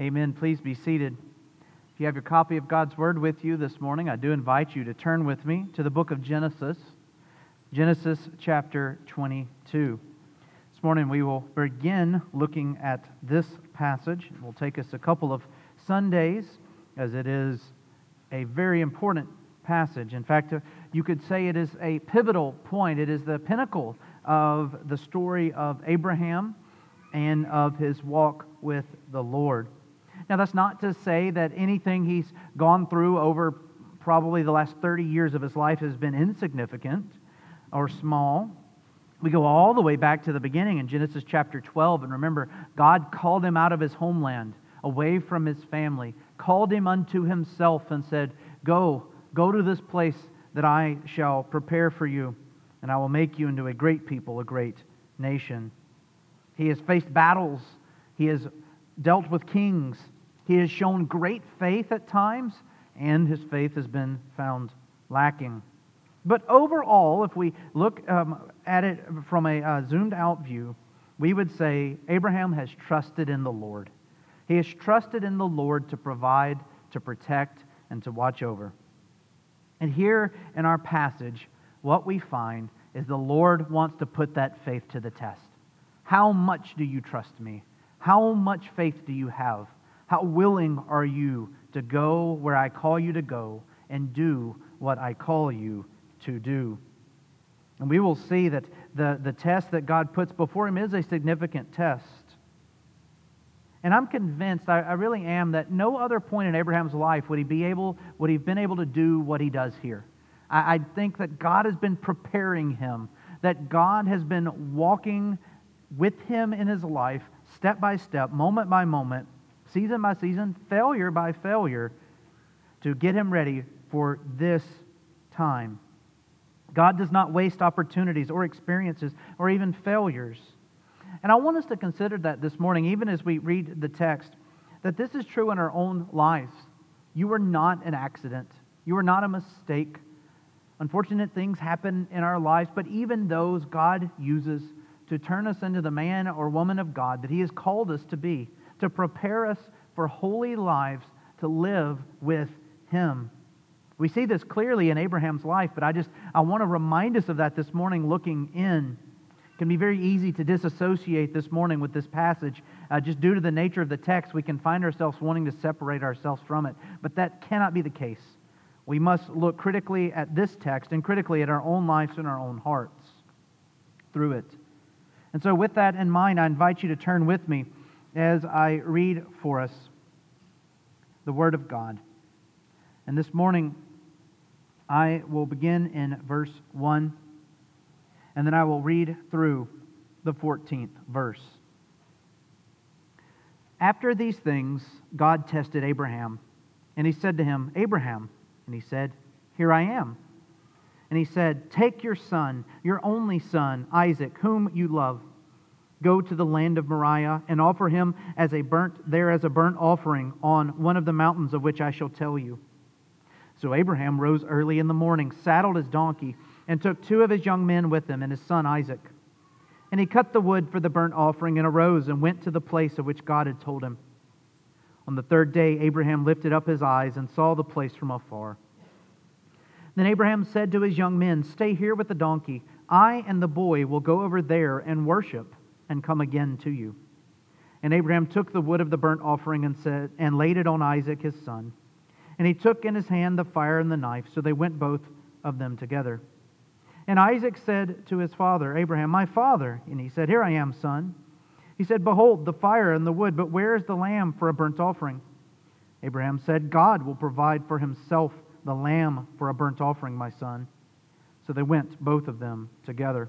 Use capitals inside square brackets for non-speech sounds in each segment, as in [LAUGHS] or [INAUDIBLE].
Amen. Please be seated. If you have your copy of God's Word with you this morning, I do invite you to turn with me to the book of Genesis, Genesis chapter 22. This morning we will begin looking at this passage. It will take us a couple of Sundays as it is a very important passage. In fact, uh, you could say it is a pivotal point, it is the pinnacle of the story of Abraham and of his walk with the Lord. Now, that's not to say that anything he's gone through over probably the last 30 years of his life has been insignificant or small. We go all the way back to the beginning in Genesis chapter 12, and remember, God called him out of his homeland, away from his family, called him unto himself, and said, Go, go to this place that I shall prepare for you, and I will make you into a great people, a great nation. He has faced battles, he has dealt with kings, he has shown great faith at times, and his faith has been found lacking. But overall, if we look um, at it from a uh, zoomed out view, we would say Abraham has trusted in the Lord. He has trusted in the Lord to provide, to protect, and to watch over. And here in our passage, what we find is the Lord wants to put that faith to the test. How much do you trust me? How much faith do you have? How willing are you to go where I call you to go and do what I call you to do? And we will see that the, the test that God puts before him is a significant test. And I'm convinced, I, I really am, that no other point in Abraham's life would he be able, would he have been able to do what he does here. I, I think that God has been preparing him, that God has been walking with him in his life, step by step, moment by moment, season by season, failure by failure, to get him ready for this time. God does not waste opportunities or experiences or even failures. And I want us to consider that this morning, even as we read the text, that this is true in our own lives. You are not an accident, you are not a mistake. Unfortunate things happen in our lives, but even those God uses to turn us into the man or woman of God that He has called us to be to prepare us for holy lives to live with Him. We see this clearly in Abraham's life, but I just I want to remind us of that this morning looking in. It can be very easy to disassociate this morning with this passage. Uh, just due to the nature of the text, we can find ourselves wanting to separate ourselves from it. But that cannot be the case. We must look critically at this text and critically at our own lives and our own hearts through it. And so, with that in mind, I invite you to turn with me as I read for us the Word of God. And this morning, I will begin in verse 1, and then I will read through the 14th verse. After these things, God tested Abraham, and he said to him, Abraham, and he said, Here I am. And he said, Take your son, your only son, Isaac, whom you love Go to the land of Moriah and offer him as a burnt there as a burnt offering on one of the mountains of which I shall tell you. So Abraham rose early in the morning, saddled his donkey, and took two of his young men with him and his son Isaac. And he cut the wood for the burnt offering and arose and went to the place of which God had told him. On the third day, Abraham lifted up his eyes and saw the place from afar. Then Abraham said to his young men, Stay here with the donkey. I and the boy will go over there and worship and come again to you. And Abraham took the wood of the burnt offering and, said, and laid it on Isaac his son. And he took in his hand the fire and the knife, so they went both of them together. And Isaac said to his father, Abraham, My father. And he said, Here I am, son. He said, Behold, the fire and the wood, but where is the lamb for a burnt offering? Abraham said, God will provide for himself the lamb for a burnt offering, my son. So they went, both of them, together.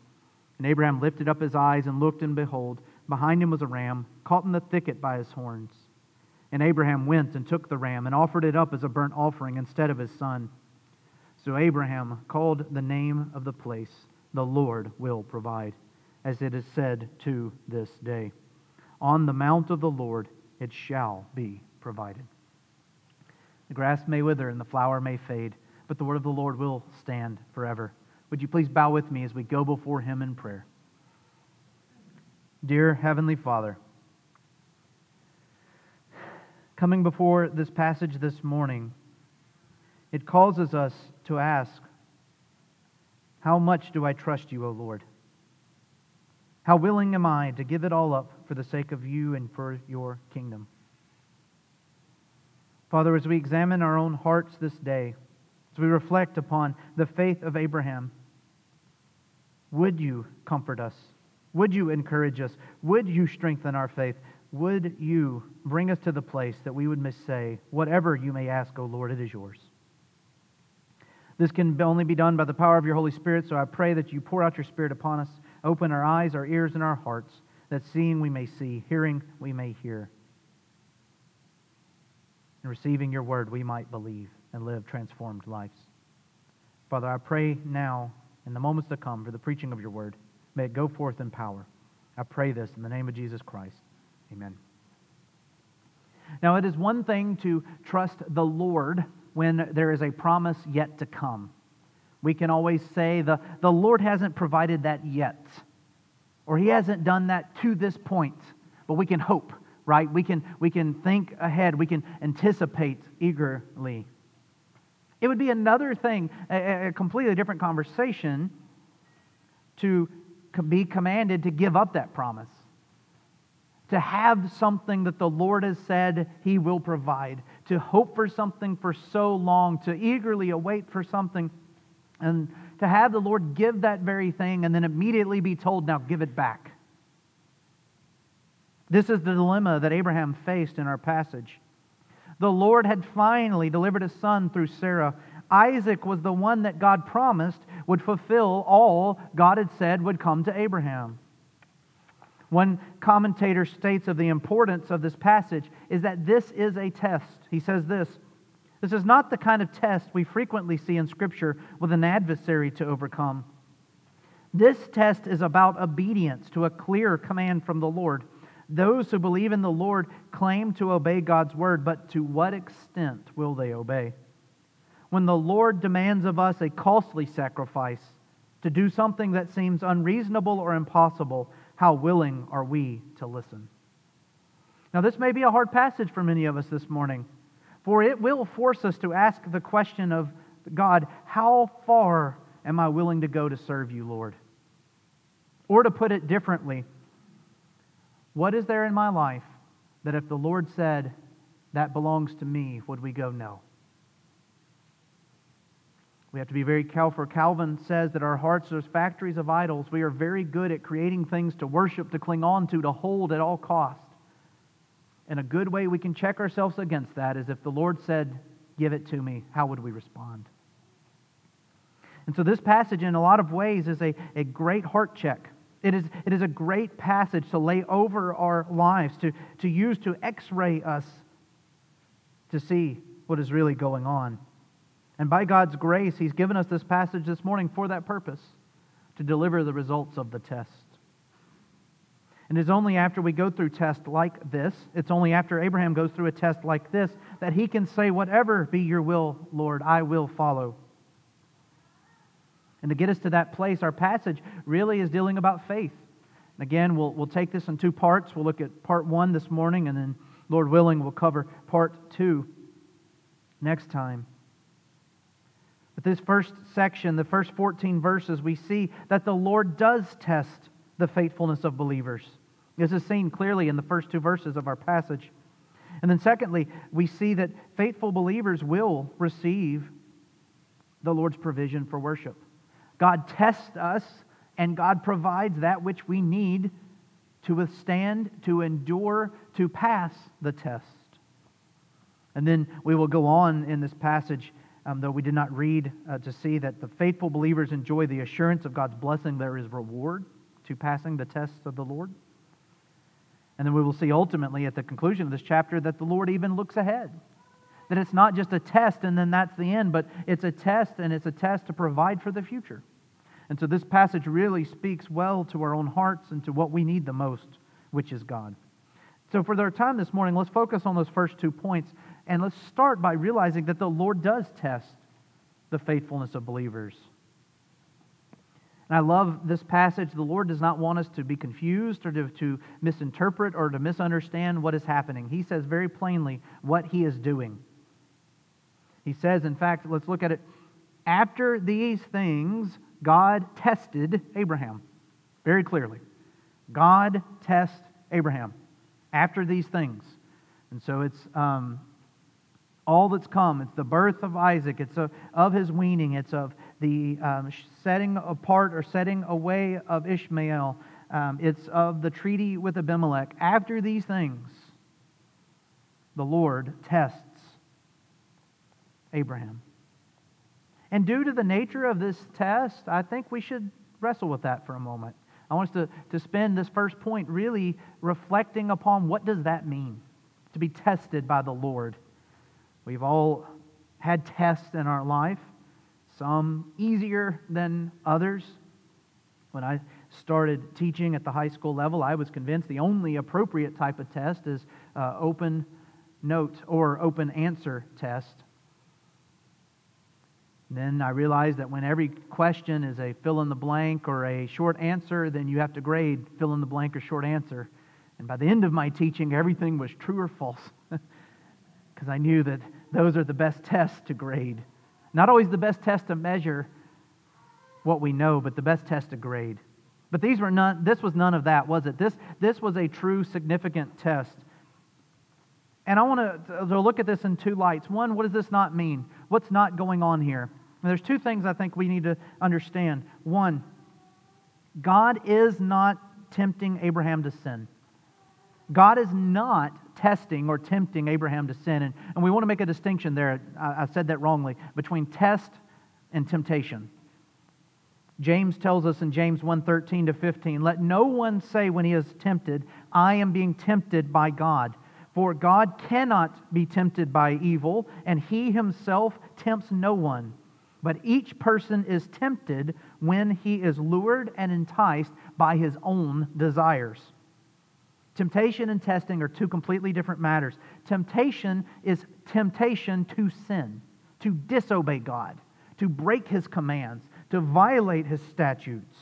And Abraham lifted up his eyes and looked, and behold, behind him was a ram, caught in the thicket by his horns. And Abraham went and took the ram and offered it up as a burnt offering instead of his son. So Abraham called the name of the place, The Lord will provide, as it is said to this day. On the mount of the Lord it shall be provided. The grass may wither and the flower may fade, but the word of the Lord will stand forever. Would you please bow with me as we go before him in prayer? Dear Heavenly Father, coming before this passage this morning, it causes us to ask, How much do I trust you, O Lord? How willing am I to give it all up for the sake of you and for your kingdom? Father, as we examine our own hearts this day, as we reflect upon the faith of Abraham, would you comfort us? Would you encourage us? Would you strengthen our faith? would you bring us to the place that we would say, Whatever you may ask, O Lord, it is yours. This can only be done by the power of your Holy Spirit, so I pray that you pour out your Spirit upon us, open our eyes, our ears, and our hearts, that seeing we may see, hearing we may hear. And receiving your word, we might believe and live transformed lives. Father, I pray now, in the moments to come, for the preaching of your word. May it go forth in power. I pray this in the name of Jesus Christ. Amen. Now, it is one thing to trust the Lord when there is a promise yet to come. We can always say, the, the Lord hasn't provided that yet, or He hasn't done that to this point, but we can hope, right? We can, we can think ahead, we can anticipate eagerly. It would be another thing, a, a completely different conversation, to be commanded to give up that promise to have something that the Lord has said He will provide, to hope for something for so long, to eagerly await for something, and to have the Lord give that very thing and then immediately be told, now give it back. This is the dilemma that Abraham faced in our passage. The Lord had finally delivered a son through Sarah. Isaac was the one that God promised would fulfill all God had said would come to Abraham. One commentator states of the importance of this passage is that this is a test. He says this This is not the kind of test we frequently see in Scripture with an adversary to overcome. This test is about obedience to a clear command from the Lord. Those who believe in the Lord claim to obey God's word, but to what extent will they obey? When the Lord demands of us a costly sacrifice to do something that seems unreasonable or impossible, how willing are we to listen? Now, this may be a hard passage for many of us this morning, for it will force us to ask the question of God, how far am I willing to go to serve you, Lord? Or to put it differently, what is there in my life that if the Lord said, that belongs to me, would we go no? We have to be very careful. Calvin says that our hearts are factories of idols. We are very good at creating things to worship, to cling on to, to hold at all cost. And a good way we can check ourselves against that is if the Lord said, Give it to me, how would we respond? And so, this passage, in a lot of ways, is a, a great heart check. It is, it is a great passage to lay over our lives, to, to use to x ray us to see what is really going on. And by God's grace, He's given us this passage this morning for that purpose to deliver the results of the test. And it's only after we go through tests like this, it's only after Abraham goes through a test like this, that he can say, Whatever be your will, Lord, I will follow. And to get us to that place, our passage really is dealing about faith. And again, we'll, we'll take this in two parts. We'll look at part one this morning, and then, Lord willing, we'll cover part two next time. But this first section, the first 14 verses, we see that the Lord does test the faithfulness of believers. This is seen clearly in the first two verses of our passage. And then, secondly, we see that faithful believers will receive the Lord's provision for worship. God tests us, and God provides that which we need to withstand, to endure, to pass the test. And then we will go on in this passage um, though we did not read uh, to see that the faithful believers enjoy the assurance of God's blessing, there is reward to passing the tests of the Lord. And then we will see ultimately at the conclusion of this chapter that the Lord even looks ahead. That it's not just a test and then that's the end, but it's a test and it's a test to provide for the future. And so this passage really speaks well to our own hearts and to what we need the most, which is God. So for our time this morning, let's focus on those first two points and let's start by realizing that the Lord does test the faithfulness of believers. And I love this passage. The Lord does not want us to be confused or to, to, misinterpret or to misunderstand what is happening. He says very plainly what He is doing. He says, in fact, let's look at it. After these things, God tested Abraham very clearly. God tests Abraham after these things. And so it's um, all that's come. It's the birth of Isaac. It's of, of his weaning. It's of the um, setting apart or setting away of Ishmael. Um, it's of the treaty with Abimelech. After these things, the Lord tests Abraham. And due to the nature of this test, I think we should wrestle with that for a moment. I want us to, to spend this first point really reflecting upon what does that mean to be tested by the Lord. We've all had tests in our life, some easier than others. When I started teaching at the high school level, I was convinced the only appropriate type of test is uh, open note or open answer test. Then I realized that when every question is a fill in the blank or a short answer, then you have to grade fill in the blank or short answer. And by the end of my teaching, everything was true or false. [LAUGHS] Because I knew that those are the best tests to grade. Not always the best test to measure what we know, but the best test to grade. But these were none, this was none of that, was it? This, this was a true, significant test. And I want to, to look at this in two lights. One, what does this not mean? What's not going on here? There's two things I think we need to understand. One, God is not tempting Abraham to sin. God is not testing or tempting Abraham to sin. And, and we want to make a distinction there. I, I said that wrongly between test and temptation. James tells us in James 1:13 to 15, "Let no one say when he is tempted, I am being tempted by God, for God cannot be tempted by evil, and he himself tempts no one." But each person is tempted when he is lured and enticed by his own desires. Temptation and testing are two completely different matters. Temptation is temptation to sin, to disobey God, to break his commands, to violate his statutes.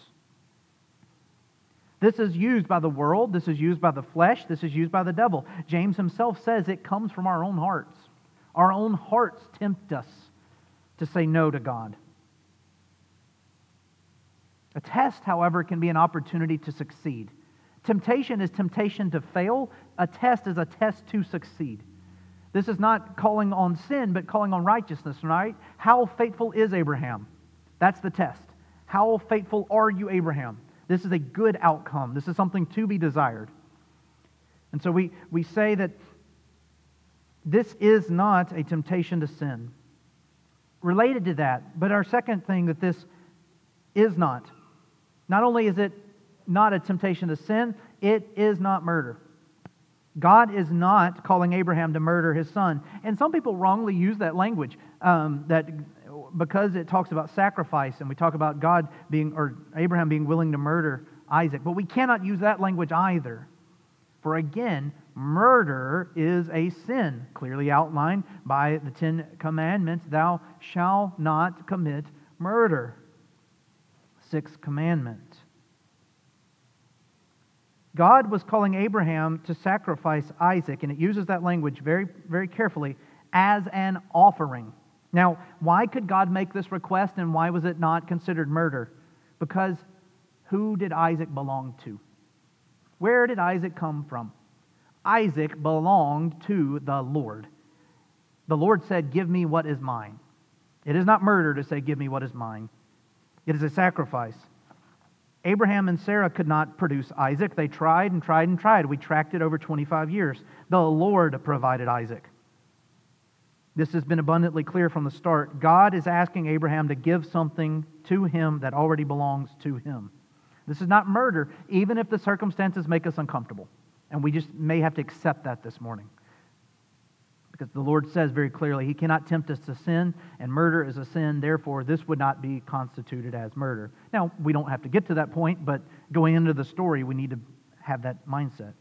This is used by the world, this is used by the flesh, this is used by the devil. James himself says it comes from our own hearts. Our own hearts tempt us to say no to God. A test, however, can be an opportunity to succeed. Temptation is temptation to fail, a test is a test to succeed. This is not calling on sin, but calling on righteousness, right? How faithful is Abraham? That's the test. How faithful are you, Abraham? This is a good outcome. This is something to be desired. And so we, we say that this is not a temptation to sin related to that. But our second thing that this is not, not only is it not a temptation to sin, it is not murder. God is not calling Abraham to murder his son. And some people wrongly use that language um, that because it talks about sacrifice and we talk about God being, or Abraham being willing to murder Isaac. But we cannot use that language either. For again, murder is a sin, clearly outlined by the Ten Commandments Thou shalt not commit murder. Sixth commandment. God was calling Abraham to sacrifice Isaac, and it uses that language very, very carefully as an offering. Now, why could God make this request and why was it not considered murder? Because who did Isaac belong to? Where did Isaac come from? Isaac belonged to the Lord. The Lord said, Give me what is mine. It is not murder to say, Give me what is mine. It is a sacrifice. Abraham and Sarah could not produce Isaac. They tried and tried and tried. We tracked it over 25 years. The Lord provided Isaac. This has been abundantly clear from the start. God is asking Abraham to give something to him that already belongs to him. This is not murder, even if the circumstances make us uncomfortable. And we just may have to accept that this morning. Because the Lord says very clearly, He cannot tempt us to sin, and murder is a sin. Therefore, this would not be constituted as murder. Now, we don't have to get to that point, but going into the story, we need to have that mindset.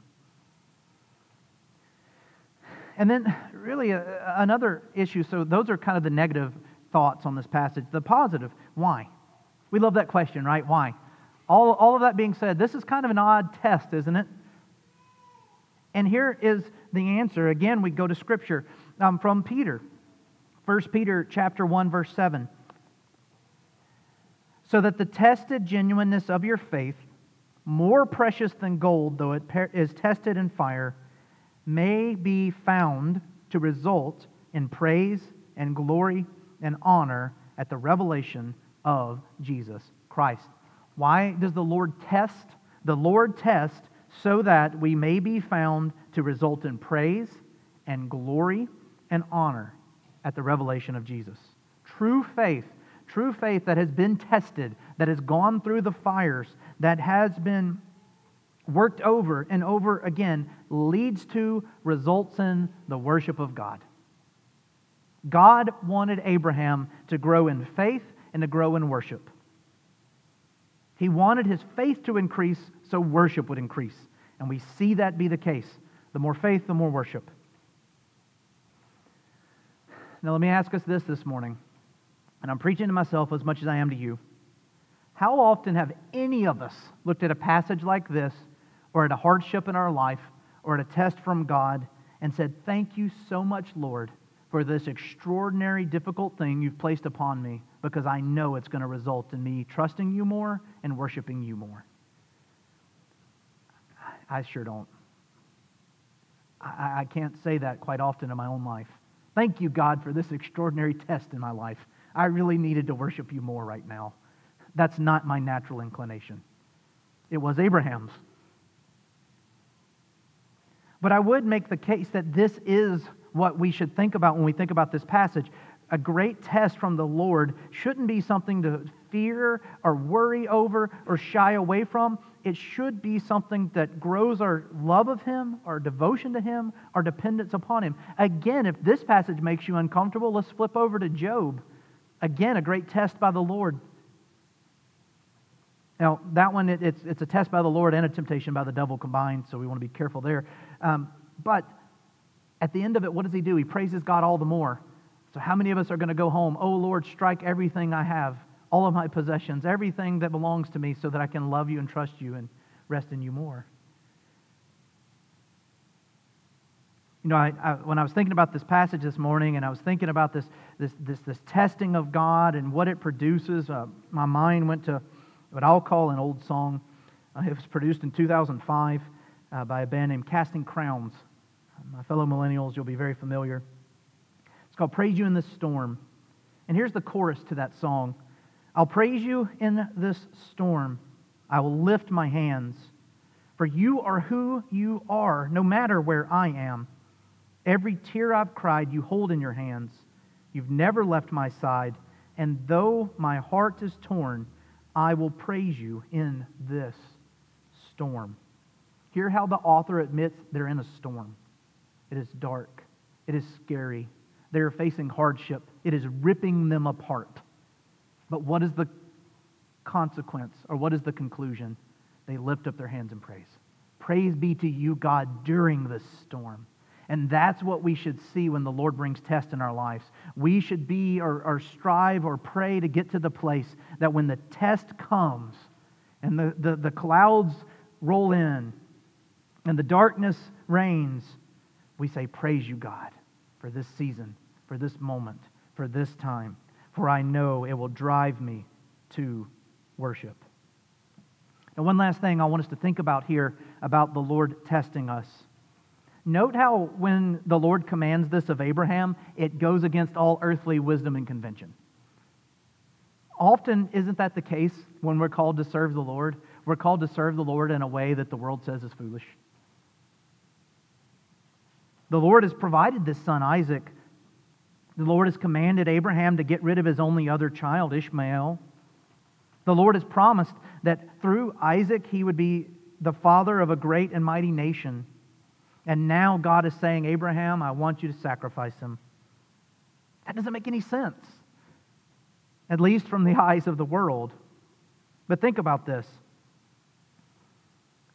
And then, really, uh, another issue so, those are kind of the negative thoughts on this passage. The positive, why? We love that question, right? Why? All, all of that being said, this is kind of an odd test, isn't it? And here is the answer. Again, we go to Scripture um, from Peter. 1 Peter chapter 1, verse 7. So that the tested genuineness of your faith, more precious than gold, though it is tested in fire, may be found to result in praise and glory and honor at the revelation of Jesus Christ. Why does the Lord test? The Lord test so that we may be found to result in praise and glory and honor at the revelation of Jesus. True faith, true faith that has been tested, that has gone through the fires, that has been worked over and over again, leads to, results in the worship of God. God wanted Abraham to grow in faith and to grow in worship. He wanted his faith to increase so worship would increase. And we see that be the case. The more faith, the more worship. Now, let me ask us this this morning, and I'm preaching to myself as much as I am to you. How often have any of us looked at a passage like this, or at a hardship in our life, or at a test from God, and said, Thank you so much, Lord, for this extraordinary, difficult thing you've placed upon me because I know it's going to result in me trusting you more and worshiping you more. I sure don't. I, I can't say that quite often in my own life. Thank you, God, for this extraordinary test in my life. I really needed to worship you more right now. That's not my natural inclination. It was Abraham's. But I would make the case that this is what we should think about when we think about this passage. A great test from the Lord shouldn't be something to fear or worry over or shy away from. It should be something that grows our love of Him, our devotion to Him, our dependence upon Him. Again, if this passage makes you uncomfortable, let's flip over to Job. Again, a great test by the Lord. Now, that one, it, it's, it's a test by the Lord and a temptation by the devil combined, so we want to be careful there. Um, but at the end of it, what does he do? He praises God all the more. So, how many of us are going to go home? Oh, Lord, strike everything I have, all of my possessions, everything that belongs to me, so that I can love you and trust you and rest in you more. You know, I, I, when I was thinking about this passage this morning and I was thinking about this, this, this, this testing of God and what it produces, uh, my mind went to what I'll call an old song. Uh, it was produced in 2005 uh, by a band named Casting Crowns. My fellow millennials, you'll be very familiar. It's called Praise You in This Storm. And here's the chorus to that song I'll praise you in this storm. I will lift my hands. For you are who you are, no matter where I am. Every tear I've cried, you hold in your hands. You've never left my side. And though my heart is torn, I will praise you in this storm. Hear how the author admits they're in a storm. It is dark. It is scary. They are facing hardship. It is ripping them apart. But what is the consequence, or what is the conclusion? They lift up their hands in praise. Praise be to you, God, during this storm. And that's what we should see when the Lord brings test in our lives. We should be or, or, strive or pray to get to the place that when the test comes and the, the, the clouds roll in and the darkness reigns, we say, Praise you, God, for this season, for this moment, for this time, for I know it will drive me to worship. And one last thing I want us to think about here about the Lord testing us. Note how when the Lord commands this of Abraham, it goes against all earthly wisdom and convention. Often, isn't that the case when we're called to serve the Lord? We're called to serve the Lord in a way that the world says is foolish. The Lord has provided this son, Isaac. The Lord has commanded Abraham to get rid of his only other child, Ishmael. The Lord has promised that through Isaac he would be the father of a great and mighty nation. And now God is saying, Abraham, I want you to sacrifice him. That doesn't make any sense, at least from the [LAUGHS] eyes of the world. But think about this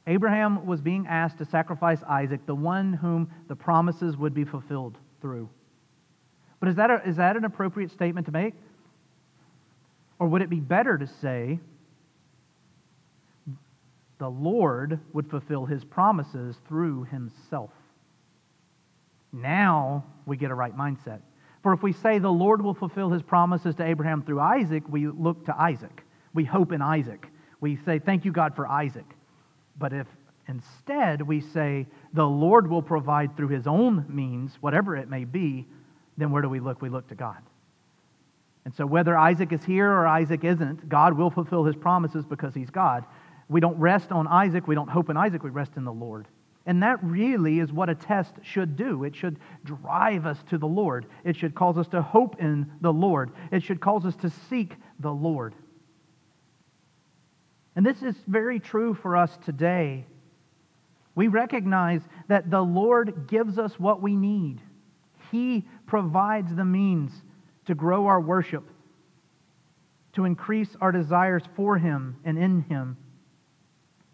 Abraham was being asked to sacrifice Isaac, the one whom the promises would be fulfilled through. But is that, a, is that an appropriate statement to make? Or would it be better to say, the Lord would fulfill his promises through himself? Now we get a right mindset. For if we say the Lord will fulfill his promises to Abraham through Isaac, we look to Isaac. We hope in Isaac. We say, Thank you, God, for Isaac. But if instead we say the Lord will provide through his own means, whatever it may be, then where do we look? We look to God. And so, whether Isaac is here or Isaac isn't, God will fulfill his promises because he's God. We don't rest on Isaac, we don't hope in Isaac, we rest in the Lord. And that really is what a test should do. It should drive us to the Lord. It should cause us to hope in the Lord. It should cause us to seek the Lord. And this is very true for us today. We recognize that the Lord gives us what we need. He provides the means to grow our worship, to increase our desires for Him and in Him.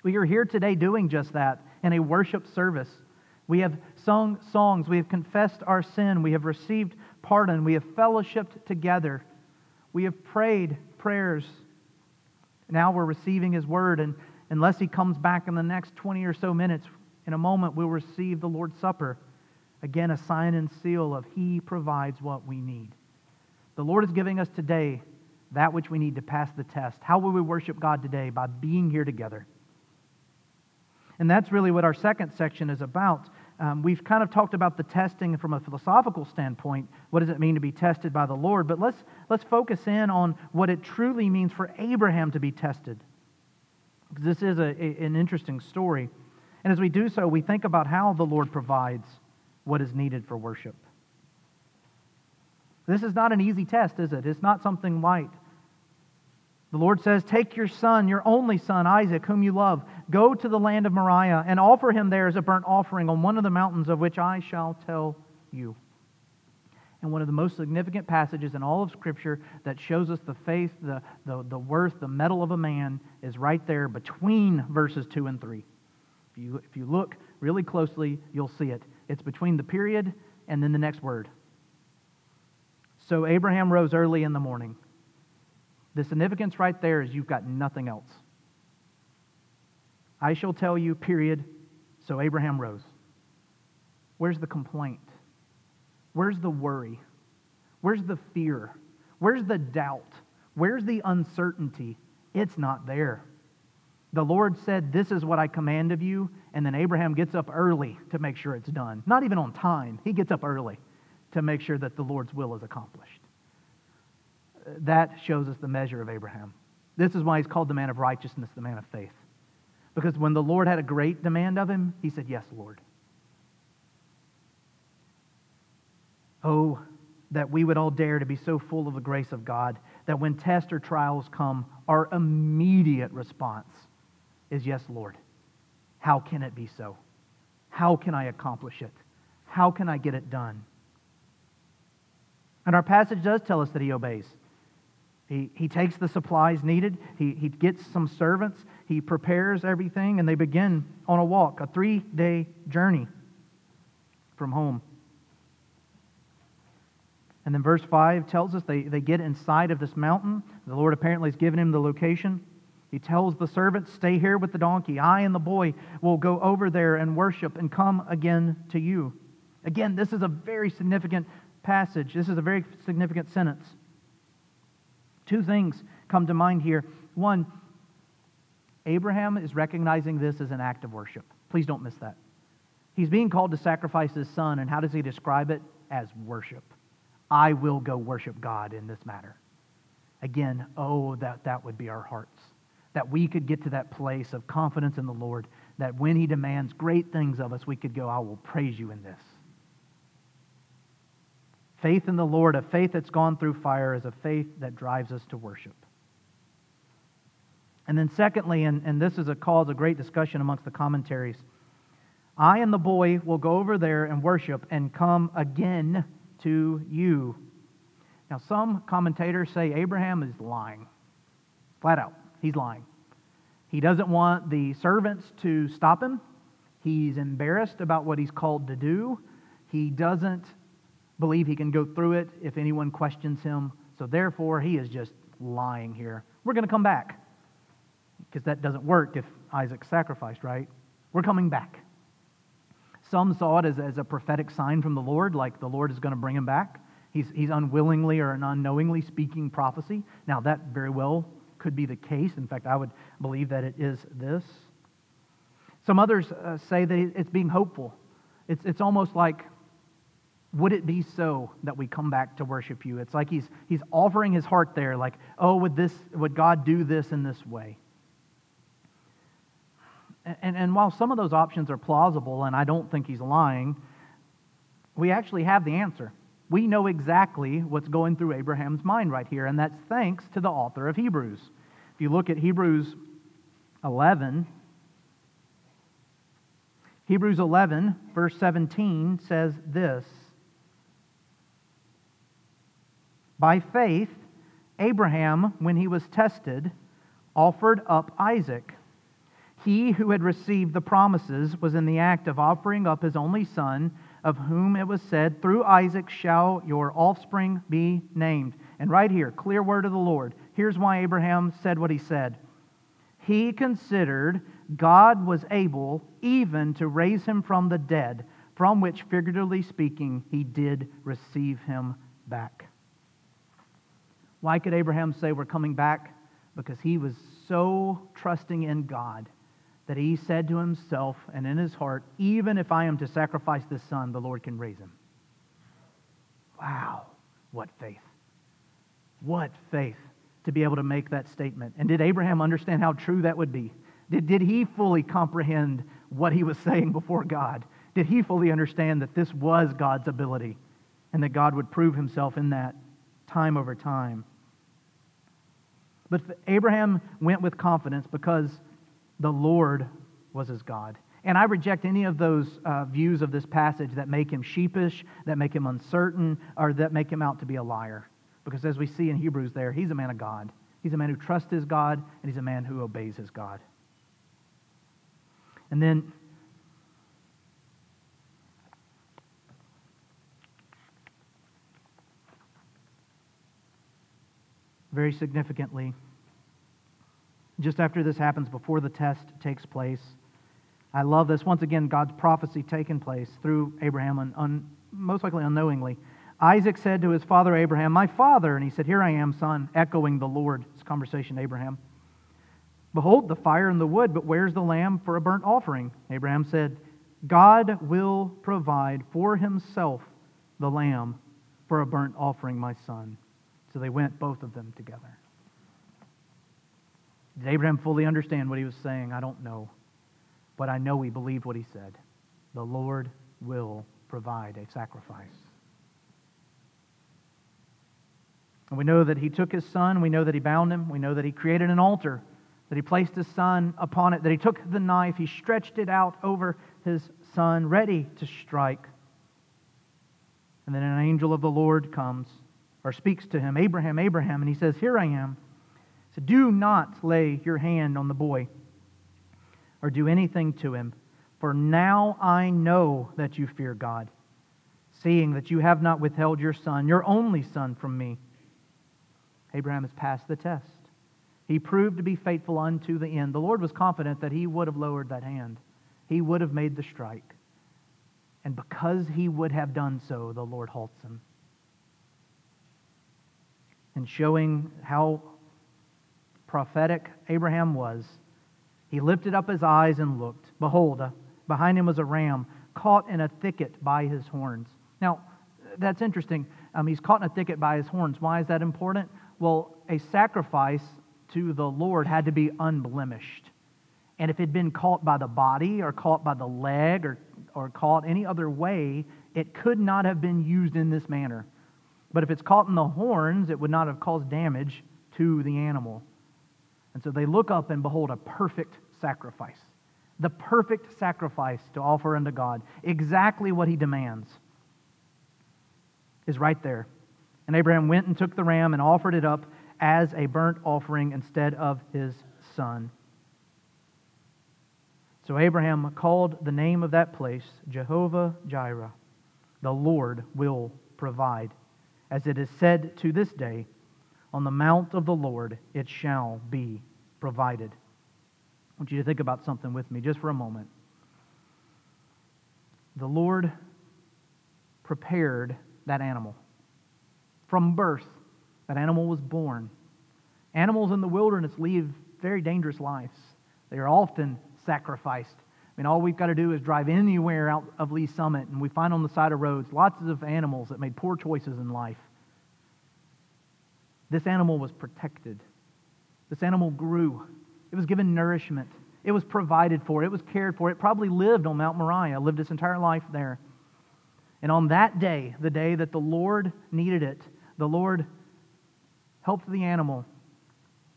We are here today doing just that in a worship service. We have sung songs, we have confessed our sin, we have received pardon, we have fellowshipped together, we have prayed prayers now we're receiving His word, and unless He comes back in the next 20 or so minutes, in a moment we'll receive the Lord's Supper. Again, a sign and seal of He provides what we need. The Lord is giving us today that which we need to pass the test. How will we worship God today? By being here together. And that's really what our second section is about. Um, we've kind of talked about the testing from a philosophical standpoint. What does it mean to be tested by the Lord? But let's, let's focus in on what it truly means for Abraham to be tested. Because this is a, a, an interesting story. And as we do so, we think about how the Lord provides what is needed for worship. This is not an easy test, is it? It's not something light. The Lord says, Take your son, your only son, Isaac, whom you love, go to the land of Moriah, and offer him there as a burnt offering on one of the mountains of which I shall tell you. And one of the most significant passages in all of Scripture that shows us the faith, the, the, the worth, the mettle of a man is right there between verses 2 and 3. If you, if you look really closely, you'll see it. It's between the period and then the next word. So Abraham rose early in the morning the significance right there is you've got nothing else. I shall tell you, period. So Abraham rose. Where's the complaint? Where's the worry? Where's the fear? Where's the doubt? Where's the uncertainty? It's not there. The Lord said, This is what I command of you. And then Abraham gets up early to make sure it's done. Not even on time. He gets up early to make sure that the Lord's will is accomplished that shows us the measure of Abraham. This is why he's called the man of righteousness, the man of faith. Because when the Lord had a great demand of him, he said, Yes, Lord. Oh, that we would all dare to be so full of the grace of God that when tests or trials come, our immediate response is, Yes, Lord. How can it be so? How can I accomplish it? How can I get it done? And our passage does tell us that he obeys. He, he takes the supplies needed, he, he gets some servants, he prepares everything, and they begin on a walk, a three day journey from home. And then verse 5 tells us they, they get inside of this mountain. The Lord apparently has given him the location. He tells the servants, Stay here with the donkey. I and the boy will go over there and worship and come again to you. Again, this is a very significant passage. This is a very significant sentence. Two things come to mind here. One, Abraham is recognizing this as an act of worship. Please don't miss that. He's being called to sacrifice his son, and how does he describe it? As worship. I will go worship God in this matter. Again, oh, that that would be our hearts. That we could get to that place of confidence in the Lord, that when he demands great things of us, we could go, I will praise you in this. Faith in the Lord, a faith that's gone through fire, is a faith that drives us to worship. And then, secondly, and, and this is a cause of great discussion amongst the commentaries, I and the boy will go over there and worship and come again to you. Now, some commentators say Abraham is lying. Flat out, he's lying. He doesn't want the servants to stop him. He's embarrassed about what he's called to do. He doesn't believe he can go through it if anyone questions him. So, therefore, he is just lying here. We're going to come back because that doesn't work if Isaac sacrificed, right? We're coming back. Some saw it as, as a prophetic sign from the Lord, like the Lord is going to bring him back. He's, he's unwillingly or unknowingly speaking prophecy. Now, that very well could be the case. In fact, I would believe that it is this. Some others uh, say that it's being hopeful. It's, it's almost like, would it be so that we come back to worship you? It's like he's, he's offering his heart there, like, oh, would, this, would God do this in this way? And, and while some of those options are plausible, and I don't think he's lying, we actually have the answer. We know exactly what's going through Abraham's mind right here, and that's thanks to the author of Hebrews. If you look at Hebrews 11, Hebrews 11, verse 17 says this By faith, Abraham, when he was tested, offered up Isaac. He who had received the promises was in the act of offering up his only son, of whom it was said, Through Isaac shall your offspring be named. And right here, clear word of the Lord. Here's why Abraham said what he said. He considered God was able even to raise him from the dead, from which, figuratively speaking, he did receive him back. Why could Abraham say we're coming back? Because he was so trusting in God that he said to himself and in his heart, Even if I am to sacrifice this son, the Lord can raise him. Wow, what faith! What faith to be able to make that statement. And did Abraham understand how true that would be? Did, did he fully comprehend what he was saying before God? Did he fully understand that this was God's ability and that God would prove himself in that time over time? But Abraham went with confidence because the Lord was his God. And I reject any of those uh, views of this passage that make him sheepish, that make him uncertain, or that make him out to be a liar. Because as we see in Hebrews there, he's a man of God. He's a man who trusts his God, and he's a man who obeys his God. And then very significantly, just after this happens, before the test takes place. I love this. Once again, God's prophecy taking place through Abraham, un, un, most likely unknowingly. Isaac said to his father Abraham, My father. And he said, Here I am, son, echoing the Lord's conversation, Abraham. Behold, the fire and the wood, but where's the lamb for a burnt offering? Abraham said, God will provide for himself the lamb for a burnt offering, my son. So they went, both of them, together. Did Abraham fully understand what he was saying? I don't know. But I know he believed what he said. The Lord will provide a sacrifice. And we know that he took his son. We know that he bound him. We know that he created an altar, that he placed his son upon it, that he took the knife, he stretched it out over his son, ready to strike. And then an angel of the Lord comes or speaks to him, Abraham, Abraham, and he says, Here I am. So do not lay your hand on the boy or do anything to him, for now I know that you fear God, seeing that you have not withheld your son, your only son, from me. Abraham has passed the test. He proved to be faithful unto the end. The Lord was confident that he would have lowered that hand, he would have made the strike. And because he would have done so, the Lord halts him. And showing how prophetic Abraham was, he lifted up his eyes and looked. Behold, behind him was a ram caught in a thicket by his horns. Now, that's interesting. Um, he's caught in a thicket by his horns. Why is that important? Well, a sacrifice to the Lord had to be unblemished. And if it had been caught by the body or caught by the leg or, or caught any other way, it could not have been used in this manner. But if it's caught in the horns, it would not have caused damage to the animal. And so they look up and behold a perfect sacrifice. the perfect sacrifice to offer unto God, exactly what he demands, is right there. And Abraham went and took the ram and offered it up as a burnt offering instead of his son. So Abraham called the name of that place Jehovah Jireh. The Lord will provide. As it is said to this day, on the mount of the Lord it shall be provided. I want you to think about something with me just for a moment. The Lord prepared that animal. From birth, that animal was born. Animals in the wilderness lead very dangerous lives. They are often sacrificed. Mean, all we've got to do is drive anywhere out of Lee Summit, and we find on the side of roads lots of animals that made poor choices in life. This animal was protected. This animal grew. It was given nourishment. It was provided for. It was cared for. It probably lived on Mount Moriah, lived its entire life there. And on that day, the day that the Lord needed it, the Lord helped the animal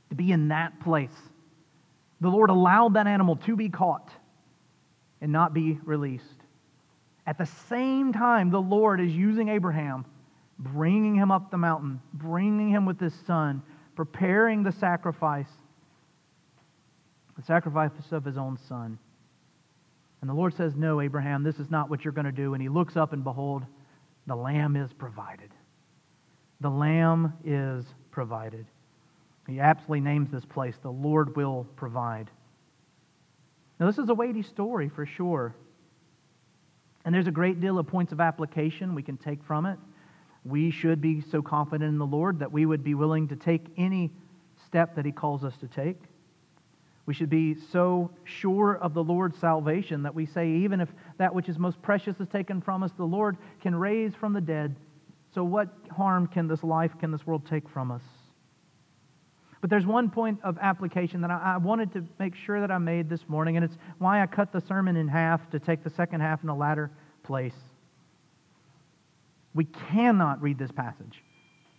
to be in that place. The Lord allowed that animal to be caught and not be released. At the same time, the Lord is using Abraham, bringing him up the mountain, bringing him with his son, preparing the sacrifice, the sacrifice of his own son. And the Lord says, No, Abraham, this is not what you're going to do. And he looks up, and behold, the lamb is provided. The lamb is provided. He aptly names this place, the Lord will provide. Now, this is a weighty story for sure. And there's a great deal of points of application we can take from it. We should be so confident in the Lord that we would be willing to take any step that He calls us to take. We should be so sure of the Lord's salvation that we say, even if that which is most precious is taken from us, the Lord can raise from the dead. So, what harm can this life, can this world take from us? But there's one point of application that I, I, wanted to make sure that I made this morning, and it's why I cut the sermon in half to take the second half in a latter place. We cannot read this passage.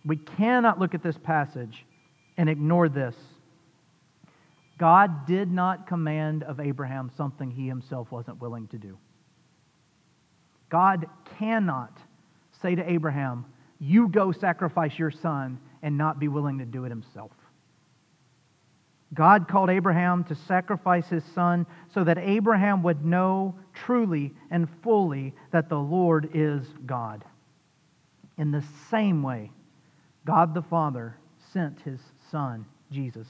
We cannot look at this passage and ignore this. God did not command of Abraham something he himself wasn't willing to do. God cannot say to Abraham, You go sacrifice your son, and not be willing to do it himself. God called Abraham to sacrifice his son so that Abraham would know truly and fully that the Lord is God. In the same way, God the Father sent his son, Jesus,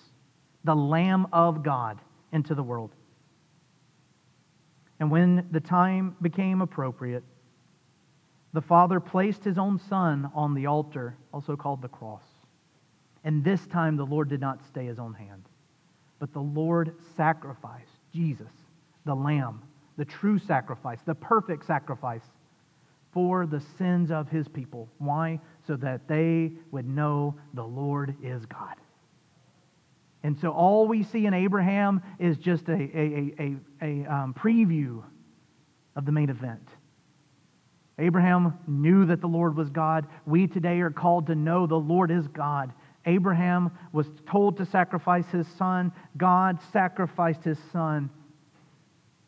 the Lamb of God, into the world. And when the time became appropriate, the Father placed his own Son on the altar, also called the cross. And this time the Lord did not stay his own hand. But the Lord sacrificed Jesus, the Lamb, the true sacrifice, the perfect sacrifice for the sins of his people. Why? So that they would know the Lord is God. And so all we see in Abraham is just a, a, a, a, um, preview of the main event. Abraham knew that the Lord was God. We today are called to know the Lord is God. Abraham was told to sacrifice his son. God sacrificed his son.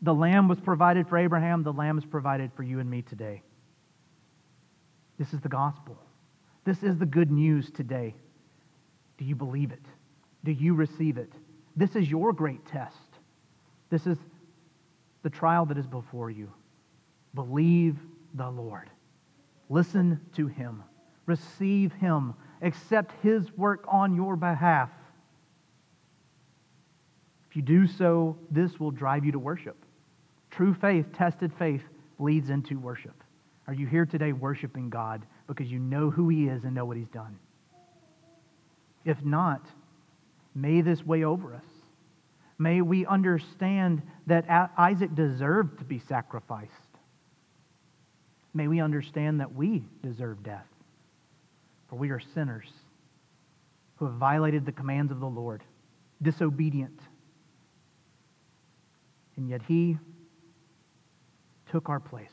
The lamb was provided for Abraham. The lamb is provided for you and me today. This is the gospel. This is the good news today. Do you believe it? Do you receive it? This is your great test. This is the trial that is before you. Believe the Lord. Listen to him. Receive him accept his work on your behalf. If you do so, this will drive you to worship. True faith, tested faith, leads into worship. Are you here today worshiping God because you know who he is and know what he's done? If not, may this weigh over us. May we understand that Isaac deserved to be sacrificed. May we understand that we deserve death for we are sinners who have violated the commands of the Lord, disobedient. And yet he took our place.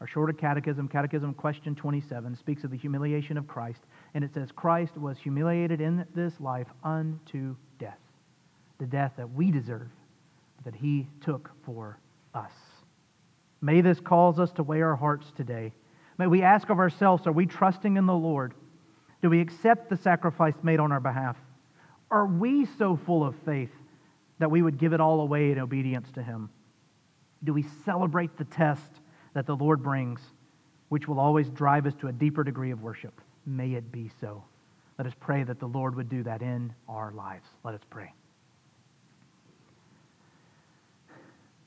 Our shorter catechism, Catechism question 27, speaks of the humiliation of Christ, and it says, Christ was humiliated in this life unto death, the death that we deserve, that he took for us. May this cause us to weigh our hearts today. May we ask of ourselves are we trusting in the Lord? Do we accept the sacrifice made on our behalf? Are we so full of faith that we would give it all away in obedience to Him? Do we celebrate the test that the Lord brings, which will always drive us to a deeper degree of worship? May it be so. Let us pray that the Lord would do that in our lives. Let us pray.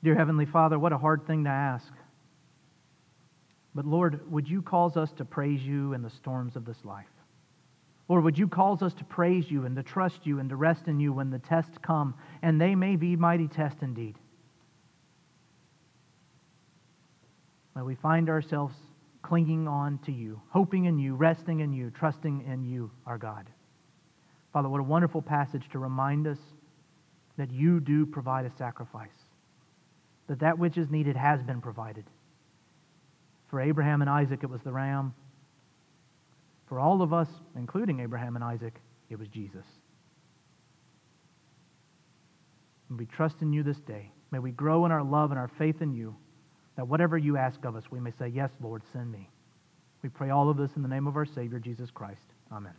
Dear Heavenly Father, what a hard thing to ask. But Lord, would you cause us to praise you in the storms of this life? Lord, would you cause us to praise you and to trust you and to rest in you when the tests come, and they may be mighty tests indeed. May we find ourselves clinging on to you, hoping in you, resting in you, trusting in you, our God. Father, what a wonderful passage to remind us that you do provide a sacrifice, that that which is needed has been provided. For Abraham and Isaac, it was the ram. For all of us, including Abraham and Isaac, it was Jesus. And we trust in you this day. May we grow in our love and our faith in you, that whatever you ask of us, we may say, Yes, Lord, send me. We pray all of this in the name of our Savior, Jesus Christ. Amen.